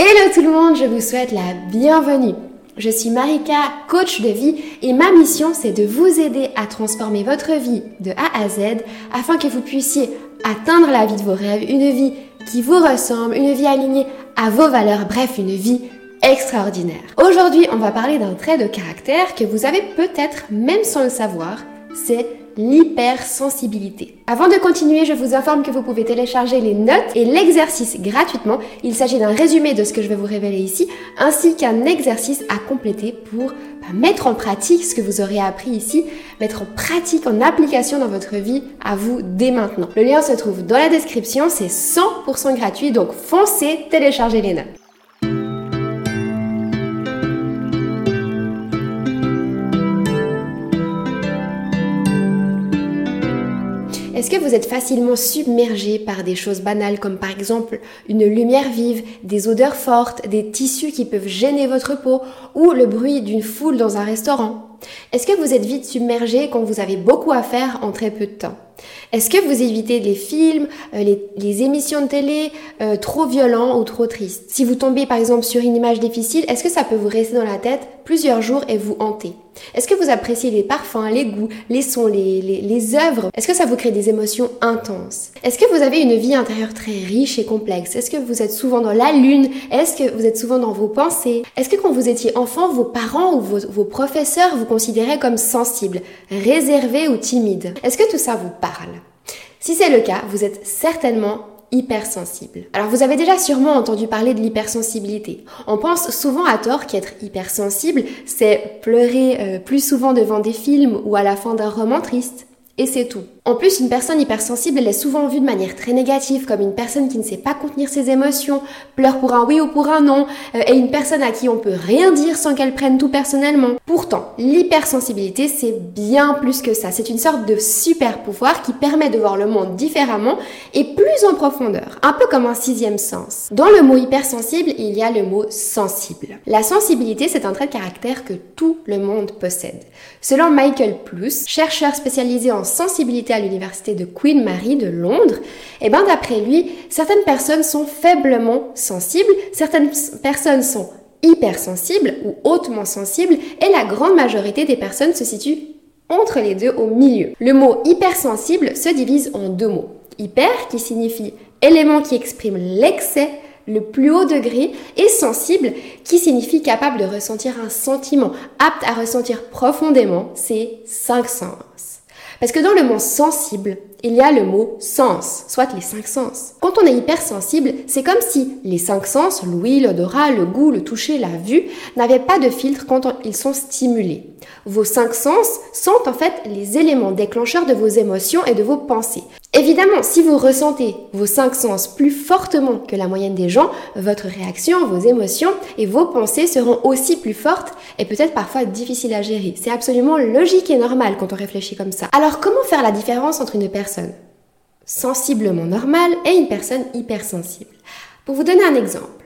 Hello tout le monde, je vous souhaite la bienvenue. Je suis Marika, coach de vie et ma mission c'est de vous aider à transformer votre vie de A à Z afin que vous puissiez atteindre la vie de vos rêves, une vie qui vous ressemble, une vie alignée à vos valeurs, bref, une vie extraordinaire. Aujourd'hui, on va parler d'un trait de caractère que vous avez peut-être même sans le savoir, c'est l'hypersensibilité. Avant de continuer, je vous informe que vous pouvez télécharger les notes et l'exercice gratuitement. Il s'agit d'un résumé de ce que je vais vous révéler ici, ainsi qu'un exercice à compléter pour bah, mettre en pratique ce que vous aurez appris ici, mettre en pratique, en application dans votre vie à vous dès maintenant. Le lien se trouve dans la description, c'est 100% gratuit, donc foncez télécharger les notes. Est-ce que vous êtes facilement submergé par des choses banales comme par exemple une lumière vive, des odeurs fortes, des tissus qui peuvent gêner votre peau ou le bruit d'une foule dans un restaurant? Est-ce que vous êtes vite submergé quand vous avez beaucoup à faire en très peu de temps? Est-ce que vous évitez les films, euh, les, émissions de télé euh, trop violents ou trop tristes? Si vous tombez par exemple sur une image difficile, est-ce que ça peut vous rester dans la tête plusieurs jours et vous hanter? Est-ce que vous appréciez les parfums, les goûts, les sons, les, les œuvres? Est-ce que ça vous crée des émotions intenses? Est-ce que vous avez une vie intérieure très riche et complexe? Est-ce que vous êtes souvent dans la lune? Est-ce que vous êtes souvent dans vos pensées? Est-ce que quand vous étiez enfant, vos parents ou vos, vos professeurs vous considéraient comme sensible, réservé ou timide Est-ce que tout ça vous parle? Si c'est le cas, vous êtes certainement hypersensible. Alors vous avez déjà sûrement entendu parler de l'hypersensibilité. On pense souvent à tort qu'être hypersensible, c'est pleurer euh, plus souvent devant des films ou à la fin d'un roman triste. Et c'est tout. En plus, une personne hypersensible, elle est souvent vue de manière très négative, comme une personne qui ne sait pas contenir ses émotions, pleure pour un oui ou pour un non, euh, et une personne à qui on peut rien dire sans qu'elle prenne tout personnellement. Pourtant, l'hypersensibilité, c'est bien plus que ça. C'est une sorte de super pouvoir qui permet de voir le monde différemment et plus en profondeur, un peu comme un sixième sens. Dans le mot hypersensible, il y a le mot sensible. La sensibilité, c'est un trait de caractère que tout le monde possède. Selon Michael Plus, chercheur spécialisé en sensibilité à l'université de Queen Mary de Londres, et ben d'après lui, certaines personnes sont faiblement sensibles, certaines personnes sont hypersensibles ou hautement sensibles et la grande majorité des personnes se situent entre les deux au milieu. Le mot hypersensible se divise en deux mots. Hyper qui signifie élément qui exprime l'excès le plus haut degré, et sensible, qui signifie capable de ressentir un sentiment, apte à ressentir profondément ses cinq sens. Parce que dans le mot sensible, il y a le mot sens, soit les cinq sens. Quand on est hypersensible, c'est comme si les cinq sens, l'ouïe, l'odorat, le goût, le toucher, la vue, n'avaient pas de filtre quand ils sont stimulés. Vos cinq sens sont en fait les éléments déclencheurs de vos émotions et de vos pensées. Évidemment, si vous ressentez vos cinq sens plus fortement que la moyenne des gens, votre réaction, vos émotions et vos pensées seront aussi plus fortes et peut-être parfois difficiles à gérer. C'est absolument logique et normal quand on réfléchit comme ça. Alors comment faire la différence entre une personne sensiblement normale et une personne hypersensible? Pour vous donner un exemple,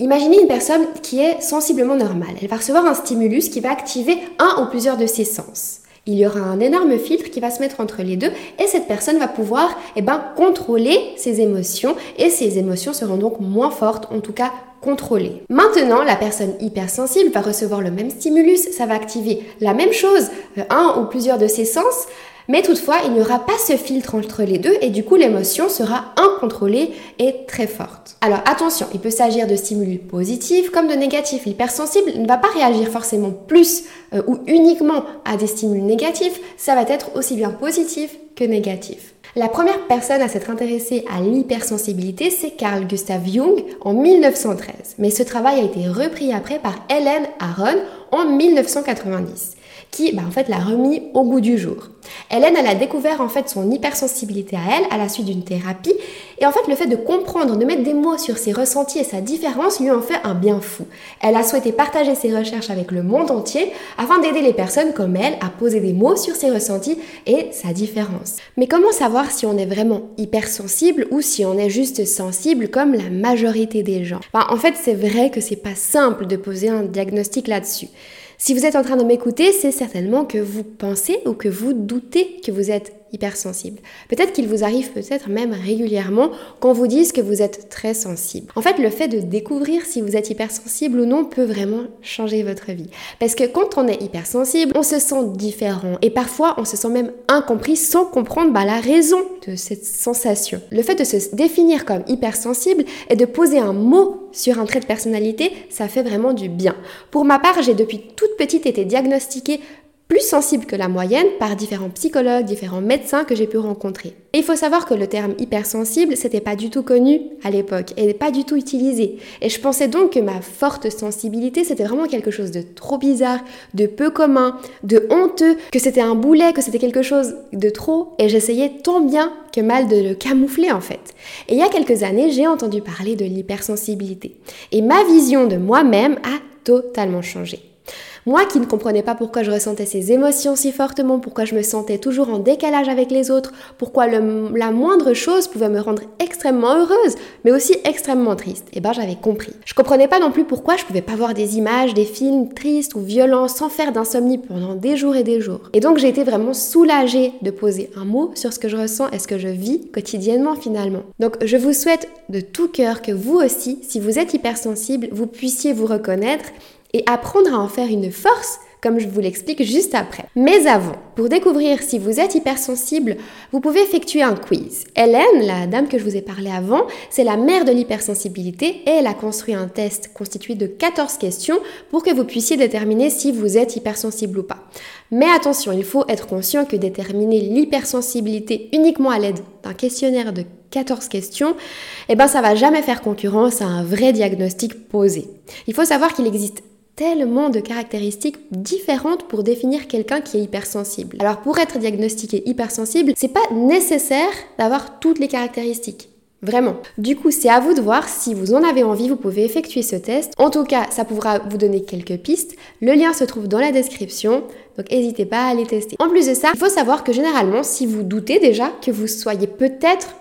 Imaginez une personne qui est sensiblement normale. Elle va recevoir un stimulus qui va activer un ou plusieurs de ses sens. Il y aura un énorme filtre qui va se mettre entre les deux et cette personne va pouvoir eh ben, contrôler ses émotions et ses émotions seront donc moins fortes, en tout cas contrôlées. Maintenant, la personne hypersensible va recevoir le même stimulus, ça va activer la même chose, euh, un ou plusieurs de ses sens, mais toutefois, il n'y aura pas ce filtre entre les deux et du coup, l'émotion sera incontrôlée et très forte. Alors attention, il peut s'agir de stimuli positifs comme de négatifs. L'hypersensible ne va pas réagir forcément plus euh, ou uniquement à des stimuli négatifs, ça va être aussi bien positif que négatif. La première personne à s'être intéressée à l'hypersensibilité, c'est Carl Gustav Jung en 1913. Mais ce travail a été repris après par Helen Aron en 1990 qui bah, en fait l'a remis au goût du jour. Hélène, elle a découvert en fait son hypersensibilité à elle à la suite d'une thérapie et en fait le fait de comprendre, de mettre des mots sur ses ressentis et sa différence lui en fait un bien fou. Elle a souhaité partager ses recherches avec le monde entier afin d'aider les personnes comme elle à poser des mots sur ses ressentis et sa différence. Mais comment savoir si on est vraiment hypersensible ou si on est juste sensible comme la majorité des gens? Bah, En fait, c'est vrai que c'est pas simple de poser un diagnostic là-dessus. Si vous êtes en train de m'écouter, c'est certainement que vous pensez ou que vous doutez que vous êtes hypersensible. Peut-être qu'il vous arrive peut-être même régulièrement qu'on vous dise que vous êtes très sensible. En fait, le fait de découvrir si vous êtes hypersensible ou non peut vraiment changer votre vie. Parce que quand on est hypersensible, on se sent différent et parfois on se sent même incompris sans comprendre bah, la raison de cette sensation. Le fait de se définir comme hypersensible et de poser un mot sur un trait de personnalité, ça fait vraiment du bien. Pour ma part, j'ai depuis toute petite été diagnostiquée plus sensible que la moyenne par différents psychologues, différents médecins que j'ai pu rencontrer. Et il faut savoir que le terme hypersensible, c'était pas du tout connu à l'époque et pas du tout utilisé. Et je pensais donc que ma forte sensibilité, c'était vraiment quelque chose de trop bizarre, de peu commun, de honteux, que c'était un boulet, que c'était quelque chose de trop. Et j'essayais tant bien que mal de le camoufler en fait. Et il y a quelques années, j'ai entendu parler de l'hypersensibilité. Et ma vision de moi-même a totalement changé. Moi qui ne comprenais pas pourquoi je ressentais ces émotions si fortement, pourquoi je me sentais toujours en décalage avec les autres, pourquoi la moindre chose pouvait me rendre extrêmement heureuse, mais aussi extrêmement triste, et eh ben j'avais compris. Je comprenais pas non plus pourquoi je pouvais pas voir des images, des films tristes ou violents sans faire d'insomnie pendant des jours et des jours. Et donc j'ai été vraiment soulagée de poser un mot sur ce que je ressens et ce que je vis quotidiennement finalement. Donc je vous souhaite de tout cœur que vous aussi, si vous êtes hypersensible, vous puissiez vous reconnaître et apprendre à en faire une force comme je vous l'explique juste après. Mais avant, pour découvrir si vous êtes hypersensible, vous pouvez effectuer un quiz. Hélène, la dame que je vous ai parlé avant, c'est la mère de l'hypersensibilité et elle a construit un test constitué de 14 questions pour que vous puissiez déterminer si vous êtes hypersensible ou pas. Mais attention, il faut être conscient que déterminer l'hypersensibilité uniquement à l'aide d'un questionnaire de 14 questions, eh ben ça va jamais faire concurrence à un vrai diagnostic posé. Il faut savoir qu'il existe tellement de caractéristiques différentes pour définir quelqu'un qui est hypersensible. Alors pour être diagnostiqué hypersensible, c'est pas nécessaire d'avoir toutes les caractéristiques. Vraiment. Du coup, c'est à vous de voir si vous en avez envie, vous pouvez effectuer ce test. En tout cas, ça pourra vous donner quelques pistes. Le lien se trouve dans la description, donc n'hésitez pas à les tester. En plus de ça, il faut savoir que généralement, si vous doutez déjà que vous soyez peut-être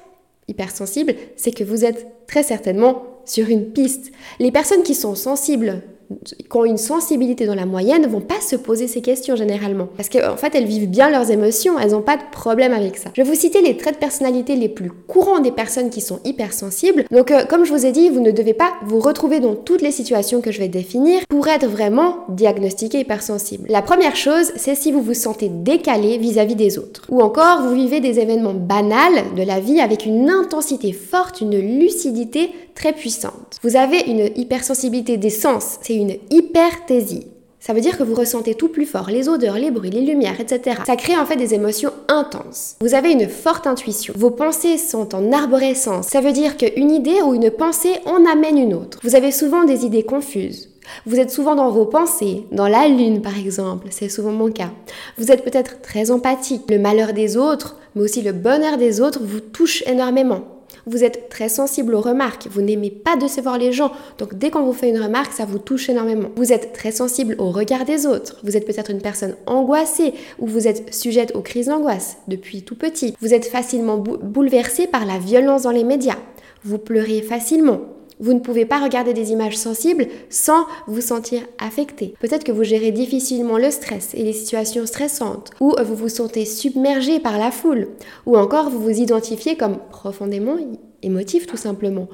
hypersensible, c'est que vous êtes très certainement sur une piste. Les personnes qui sont sensibles qui ont une sensibilité dans la moyenne ne vont pas se poser ces questions généralement. Parce qu'en fait, elles vivent bien leurs émotions, elles n'ont pas de problème avec ça. Je vais vous citer les traits de personnalité les plus courants des personnes qui sont hypersensibles. Donc, euh, comme je vous ai dit, vous ne devez pas vous retrouver dans toutes les situations que je vais définir pour être vraiment diagnostiqué hypersensible. La première chose, c'est si vous vous sentez décalé vis-à-vis des autres. Ou encore, vous vivez des événements banals de la vie avec une intensité forte, une lucidité très puissante. Vous avez une hypersensibilité des sens, c'est une hyperthésie. Ça veut dire que vous ressentez tout plus fort, les odeurs, les bruits, les lumières, etc. Ça crée en fait des émotions intenses. Vous avez une forte intuition. Vos pensées sont en arborescence. Ça veut dire qu'une idée ou une pensée en amène une autre. Vous avez souvent des idées confuses. Vous êtes souvent dans vos pensées, dans la lune par exemple, c'est souvent mon cas. Vous êtes peut-être très empathique. Le malheur des autres, mais aussi le bonheur des autres vous touche énormément. Vous êtes très sensible aux remarques, vous n'aimez pas décevoir les gens, donc dès qu'on vous fait une remarque, ça vous touche énormément. Vous êtes très sensible au regard des autres, vous êtes peut-être une personne angoissée ou vous êtes sujette aux crises d'angoisse depuis tout petit. Vous êtes facilement bouleversé par la violence dans les médias. Vous pleurez facilement. Vous ne pouvez pas regarder des images sensibles sans vous sentir affecté. Peut-être que vous gérez difficilement le stress et les situations stressantes, ou vous vous sentez submergé par la foule, ou encore vous vous identifiez comme profondément émotif tout simplement,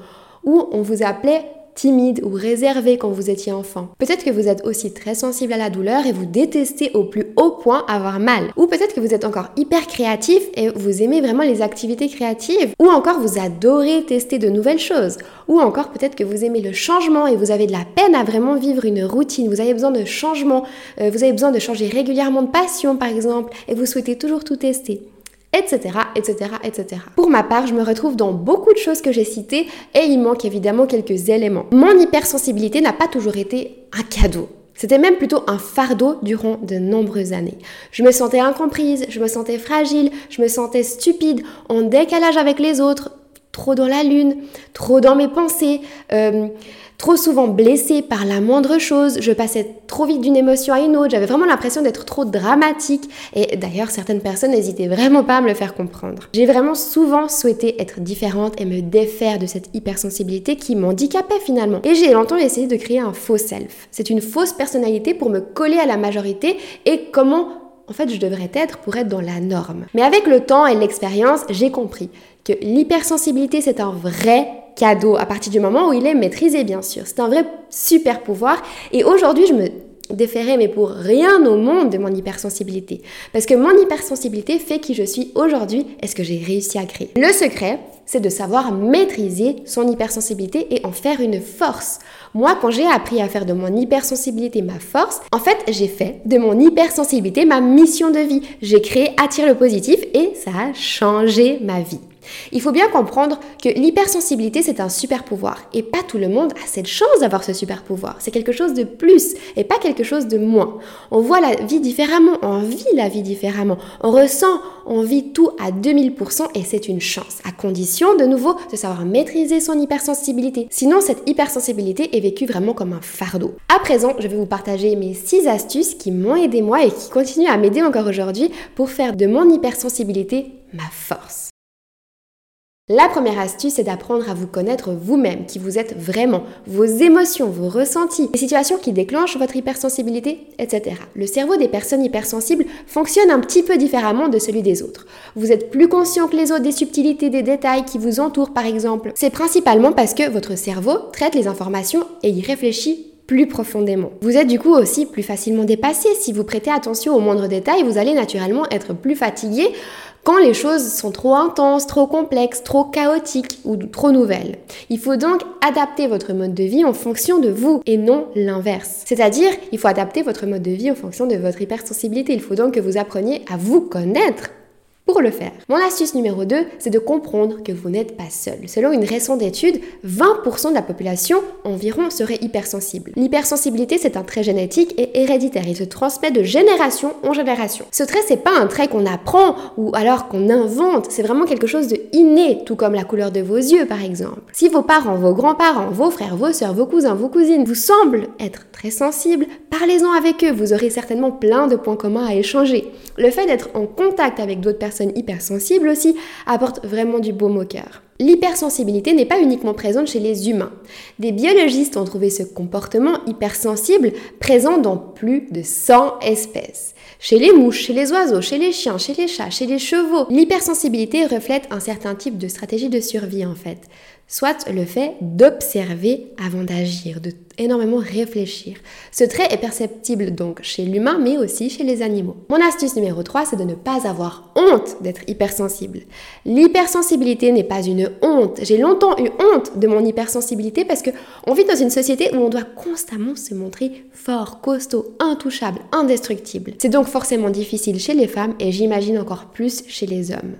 ou on vous appelait timide ou réservé quand vous étiez enfant. Peut-être que vous êtes aussi très sensible à la douleur et vous détestez au plus haut point avoir mal. Ou peut-être que vous êtes encore hyper créatif et vous aimez vraiment les activités créatives. Ou encore vous adorez tester de nouvelles choses. Ou encore peut-être que vous aimez le changement et vous avez de la peine à vraiment vivre une routine. Vous avez besoin de changement. Euh, vous avez besoin de changer régulièrement de passion par exemple et vous souhaitez toujours tout tester etc., etc., etc. Pour ma part, je me retrouve dans beaucoup de choses que j'ai citées et il manque évidemment quelques éléments. Mon hypersensibilité n'a pas toujours été un cadeau. C'était même plutôt un fardeau durant de nombreuses années. Je me sentais incomprise, je me sentais fragile, je me sentais stupide, en décalage avec les autres, trop dans la lune, trop dans mes pensées, euh, trop souvent blessée par la moindre chose, je passais trop vite d'une émotion à une autre, j'avais vraiment l'impression d'être trop dramatique et d'ailleurs certaines personnes n'hésitaient vraiment pas à me le faire comprendre. J'ai vraiment souvent souhaité être différente et me défaire de cette hypersensibilité qui m'handicapait finalement. Et j'ai longtemps essayé de créer un faux self. C'est une fausse personnalité pour me coller à la majorité et comment en fait je devrais être pour être dans la norme. Mais avec le temps et l'expérience, j'ai compris que l'hypersensibilité c'est un vrai cadeau à partir du moment où il est maîtrisé, bien sûr. C'est un vrai super pouvoir. Et aujourd'hui, je me déférais, mais pour rien au monde, de mon hypersensibilité. Parce que mon hypersensibilité fait qui je suis aujourd'hui et ce que j'ai réussi à créer. Le secret, c'est de savoir maîtriser son hypersensibilité et en faire une force. Moi, quand j'ai appris à faire de mon hypersensibilité ma force, en fait, j'ai fait de mon hypersensibilité ma mission de vie. J'ai créé Attire le positif et ça a changé ma vie. Il faut bien comprendre que l'hypersensibilité, c'est un super pouvoir. Et pas tout le monde a cette chance d'avoir ce super pouvoir. C'est quelque chose de plus et pas quelque chose de moins. On voit la vie différemment, on vit la vie différemment, on ressent, on vit tout à 2000% et c'est une chance, à condition de nouveau de savoir maîtriser son hypersensibilité. Sinon, cette hypersensibilité est vécue vraiment comme un fardeau. À présent, je vais vous partager mes 6 astuces qui m'ont aidé moi et qui continuent à m'aider encore aujourd'hui pour faire de mon hypersensibilité ma force. La première astuce, est d'apprendre à vous connaître vous-même, qui vous êtes vraiment, vos émotions, vos ressentis, les situations qui déclenchent votre hypersensibilité, etc. Le cerveau des personnes hypersensibles fonctionne un petit peu différemment de celui des autres. Vous êtes plus conscient que les autres des subtilités des détails qui vous entourent, par exemple. C'est principalement parce que votre cerveau traite les informations et y réfléchit plus profondément. Vous êtes du coup aussi plus facilement dépassé. Si vous prêtez attention aux moindres détails, vous allez naturellement être plus fatigué quand les choses sont trop intenses, trop complexes, trop chaotiques ou trop nouvelles. Il faut donc adapter votre mode de vie en fonction de vous et non l'inverse. C'est-à-dire, il faut adapter votre mode de vie en fonction de votre hypersensibilité. Il faut donc que vous appreniez à vous connaître pour le faire. Mon astuce numéro 2, c'est de comprendre que vous n'êtes pas seul. Selon une récente étude, 20% de la population environ serait hypersensible. L'hypersensibilité, c'est un trait génétique et héréditaire. Il se transmet de génération en génération. Ce trait, c'est pas un trait qu'on apprend ou alors qu'on invente. C'est vraiment quelque chose de inné, tout comme la couleur de vos yeux, par exemple. Si vos parents, vos grands-parents, vos frères, vos sœurs, vos cousins, vos cousines vous semblent être très sensibles, parlez-en avec eux. Vous aurez certainement plein de points communs à échanger. Le fait d'être en contact avec d'autres personnes hypersensible aussi apporte vraiment du beau au cœur. L'hypersensibilité n'est pas uniquement présente chez les humains. Des biologistes ont trouvé ce comportement hypersensible présent dans plus de 100 espèces. Chez les mouches, chez les oiseaux, chez les chiens, chez les chats, chez les chevaux. L'hypersensibilité reflète un certain type de stratégie de survie en fait. Soit le fait d'observer avant d'agir, de énormément réfléchir. Ce trait est perceptible donc chez l'humain, mais aussi chez les animaux. Mon astuce numéro 3, c'est de ne pas avoir honte d'être hypersensible. L'hypersensibilité n'est pas une honte. J'ai longtemps eu honte de mon hypersensibilité parce que on vit dans une société où on doit constamment se montrer fort, costaud, intouchable, indestructible. C'est donc forcément difficile chez les femmes et j'imagine encore plus chez les hommes.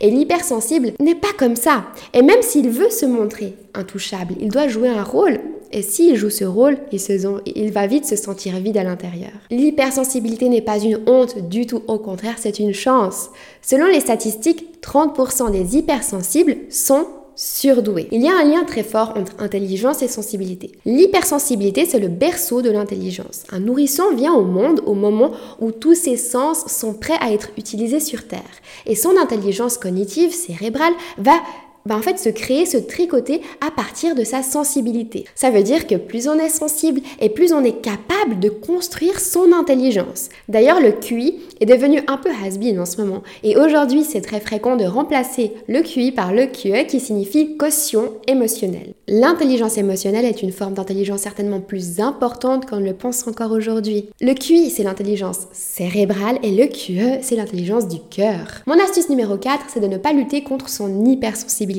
Et l'hypersensible n'est pas comme ça. Et même s'il veut se montrer intouchable, il doit jouer un rôle et s'il joue ce rôle, il, va vite se sentir vide à l'intérieur. L'hypersensibilité n'est pas une honte du tout, au contraire, c'est une chance. Selon les statistiques, 30% des hypersensibles sont surdoués. Il y a un lien très fort entre intelligence et sensibilité. L'hypersensibilité, c'est le berceau de l'intelligence. Un nourrisson vient au monde au moment où tous ses sens sont prêts à être utilisés sur Terre. Et son intelligence cognitive, cérébrale, va en fait se créer, se tricoter à partir de sa sensibilité. Ça veut dire que plus on est sensible et plus on est capable de construire son intelligence. D'ailleurs, le QI est devenu un peu has-been en ce moment. Et aujourd'hui, c'est très fréquent de remplacer le QI par le QE qui signifie caution émotionnelle. L'intelligence émotionnelle est une forme d'intelligence certainement plus importante qu'on ne le pense encore aujourd'hui. Le QI, c'est l'intelligence cérébrale et le QE, c'est l'intelligence du cœur. Mon astuce numéro 4, c'est de ne pas lutter contre son hypersensibilité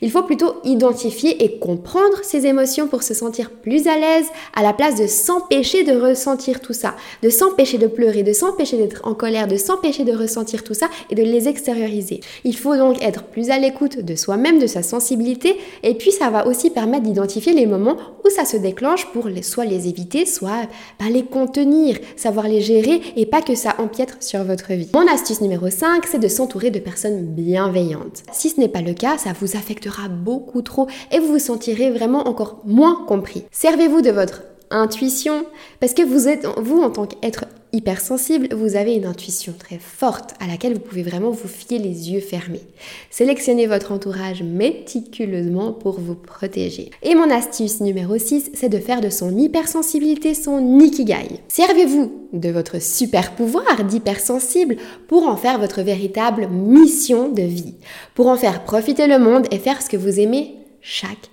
il faut plutôt identifier et comprendre ses émotions pour se sentir plus à l'aise à la place de s'empêcher de ressentir tout ça, de s'empêcher de pleurer, de s'empêcher d'être en colère, de s'empêcher de ressentir tout ça et de les extérioriser. Il faut donc être plus à l'écoute de soi-même, de sa sensibilité et puis ça va aussi permettre d'identifier les moments où ça se déclenche pour soit les éviter, soit bah, les contenir, savoir les gérer et pas que ça empiètre sur votre vie. Mon astuce numéro 5, c'est de s'entourer de personnes bienveillantes. Si ce n'est pas le cas, ça vous affectera beaucoup trop et vous vous sentirez vraiment encore moins compris. Servez-vous de votre intuition, parce que vous êtes, vous en tant qu'être hypersensible, vous avez une intuition très forte à laquelle vous pouvez vraiment vous fier les yeux fermés. Sélectionnez votre entourage méticuleusement pour vous protéger. Et mon astuce numéro 6, c'est de faire de son hypersensibilité son ikigai. Servez-vous de votre super pouvoir d'hypersensible pour en faire votre véritable mission de vie, pour en faire profiter le monde et faire ce que vous aimez chaque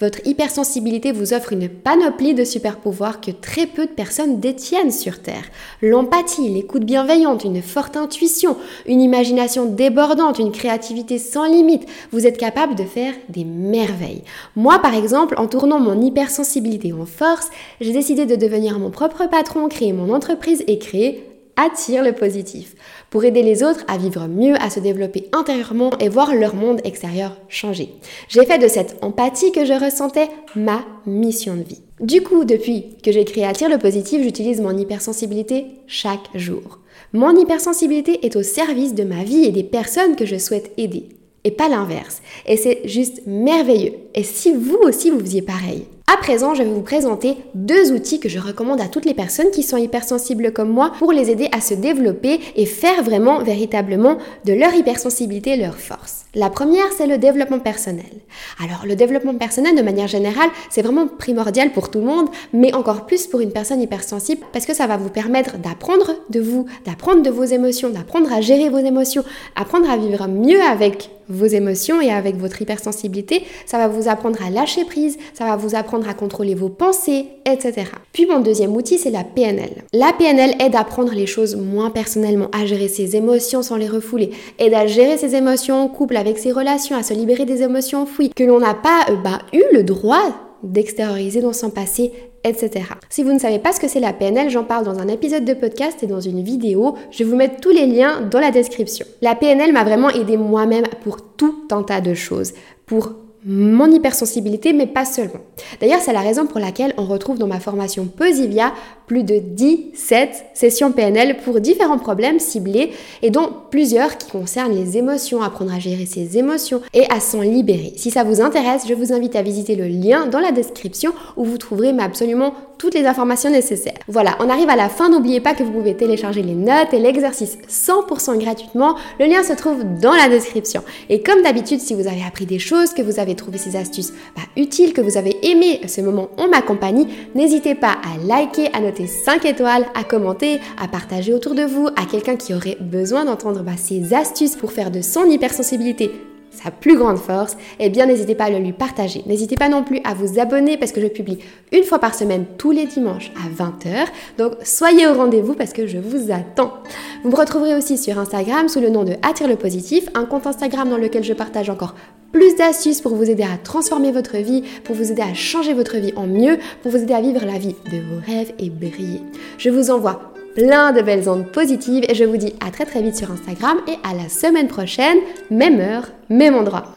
Votre hypersensibilité vous offre une panoplie de super pouvoirs que très peu de personnes détiennent sur Terre. L'empathie, l'écoute bienveillante, une forte intuition, une imagination débordante, une créativité sans limite. Vous êtes capable de faire des merveilles. Moi, par exemple, en tournant mon hypersensibilité en force, j'ai décidé de devenir mon propre patron, créer mon entreprise et créer attire le positif, pour aider les autres à vivre mieux, à se développer intérieurement et voir leur monde extérieur changer. J'ai fait de cette empathie que je ressentais ma mission de vie. Du coup, depuis que j'ai créé Attire le positif, j'utilise mon hypersensibilité chaque jour. Mon hypersensibilité est au service de ma vie et des personnes que je souhaite aider, et pas l'inverse. Et c'est juste merveilleux. Et si vous aussi vous faisiez pareil, à présent, je vais vous présenter deux outils que je recommande à toutes les personnes qui sont hypersensibles comme moi pour les aider à se développer et faire vraiment, véritablement de leur hypersensibilité leur force. La première, c'est le développement personnel. Alors, le développement personnel, de manière générale, c'est vraiment primordial pour tout le monde, mais encore plus pour une personne hypersensible parce que ça va vous permettre d'apprendre de vous, d'apprendre de vos émotions, d'apprendre à gérer vos émotions, apprendre à vivre mieux avec vos émotions et avec votre hypersensibilité. Ça va vous apprendre à lâcher prise, ça va vous apprendre à contrôler vos pensées, etc. Puis mon deuxième outil, c'est la PNL. La PNL aide à prendre les choses moins personnellement, à gérer ses émotions sans les refouler, aide à gérer ses émotions en couple avec ses relations, à se libérer des émotions enfouies que l'on n'a pas euh, bah, eu le droit d'extérioriser dans son passé, etc. Si vous ne savez pas ce que c'est la PNL, j'en parle dans un épisode de podcast et dans une vidéo. Je vais vous mettre tous les liens dans la description. La PNL m'a vraiment aidé moi-même pour tout un tas de choses. Pour mon hypersensibilité, mais pas seulement. D'ailleurs, c'est la raison pour laquelle on retrouve dans ma formation Posivia plus de 17 sessions PNL pour différents problèmes ciblés et dont plusieurs qui concernent les émotions, apprendre à gérer ses émotions et à s'en libérer. Si ça vous intéresse, je vous invite à visiter le lien dans la description où vous trouverez absolument toutes les informations nécessaires. Voilà, on arrive à la fin. N'oubliez pas que vous pouvez télécharger les notes et l'exercice 100% gratuitement. Le lien se trouve dans la description. Et comme d'habitude, si vous avez appris des choses, que vous avez trouvé ces astuces bah, utiles, que vous avez aimé ce moment en ma compagnie, n'hésitez pas à liker, à noter 5 étoiles, à commenter, à partager autour de vous, à quelqu'un qui aurait besoin d'entendre bah, ces astuces pour faire de son hypersensibilité sa plus grande force, eh bien n'hésitez pas à le lui partager. N'hésitez pas non plus à vous abonner parce que je publie une fois par semaine tous les dimanches à 20h. Donc soyez au rendez-vous parce que je vous attends. Vous me retrouverez aussi sur Instagram sous le nom de Attire le positif, un compte Instagram dans lequel je partage encore plus d'astuces pour vous aider à transformer votre vie, pour vous aider à changer votre vie en mieux, pour vous aider à vivre la vie de vos rêves et briller. Je vous envoie plein de belles ondes positives et je vous dis à très très vite sur Instagram et à la semaine prochaine, même heure, même endroit.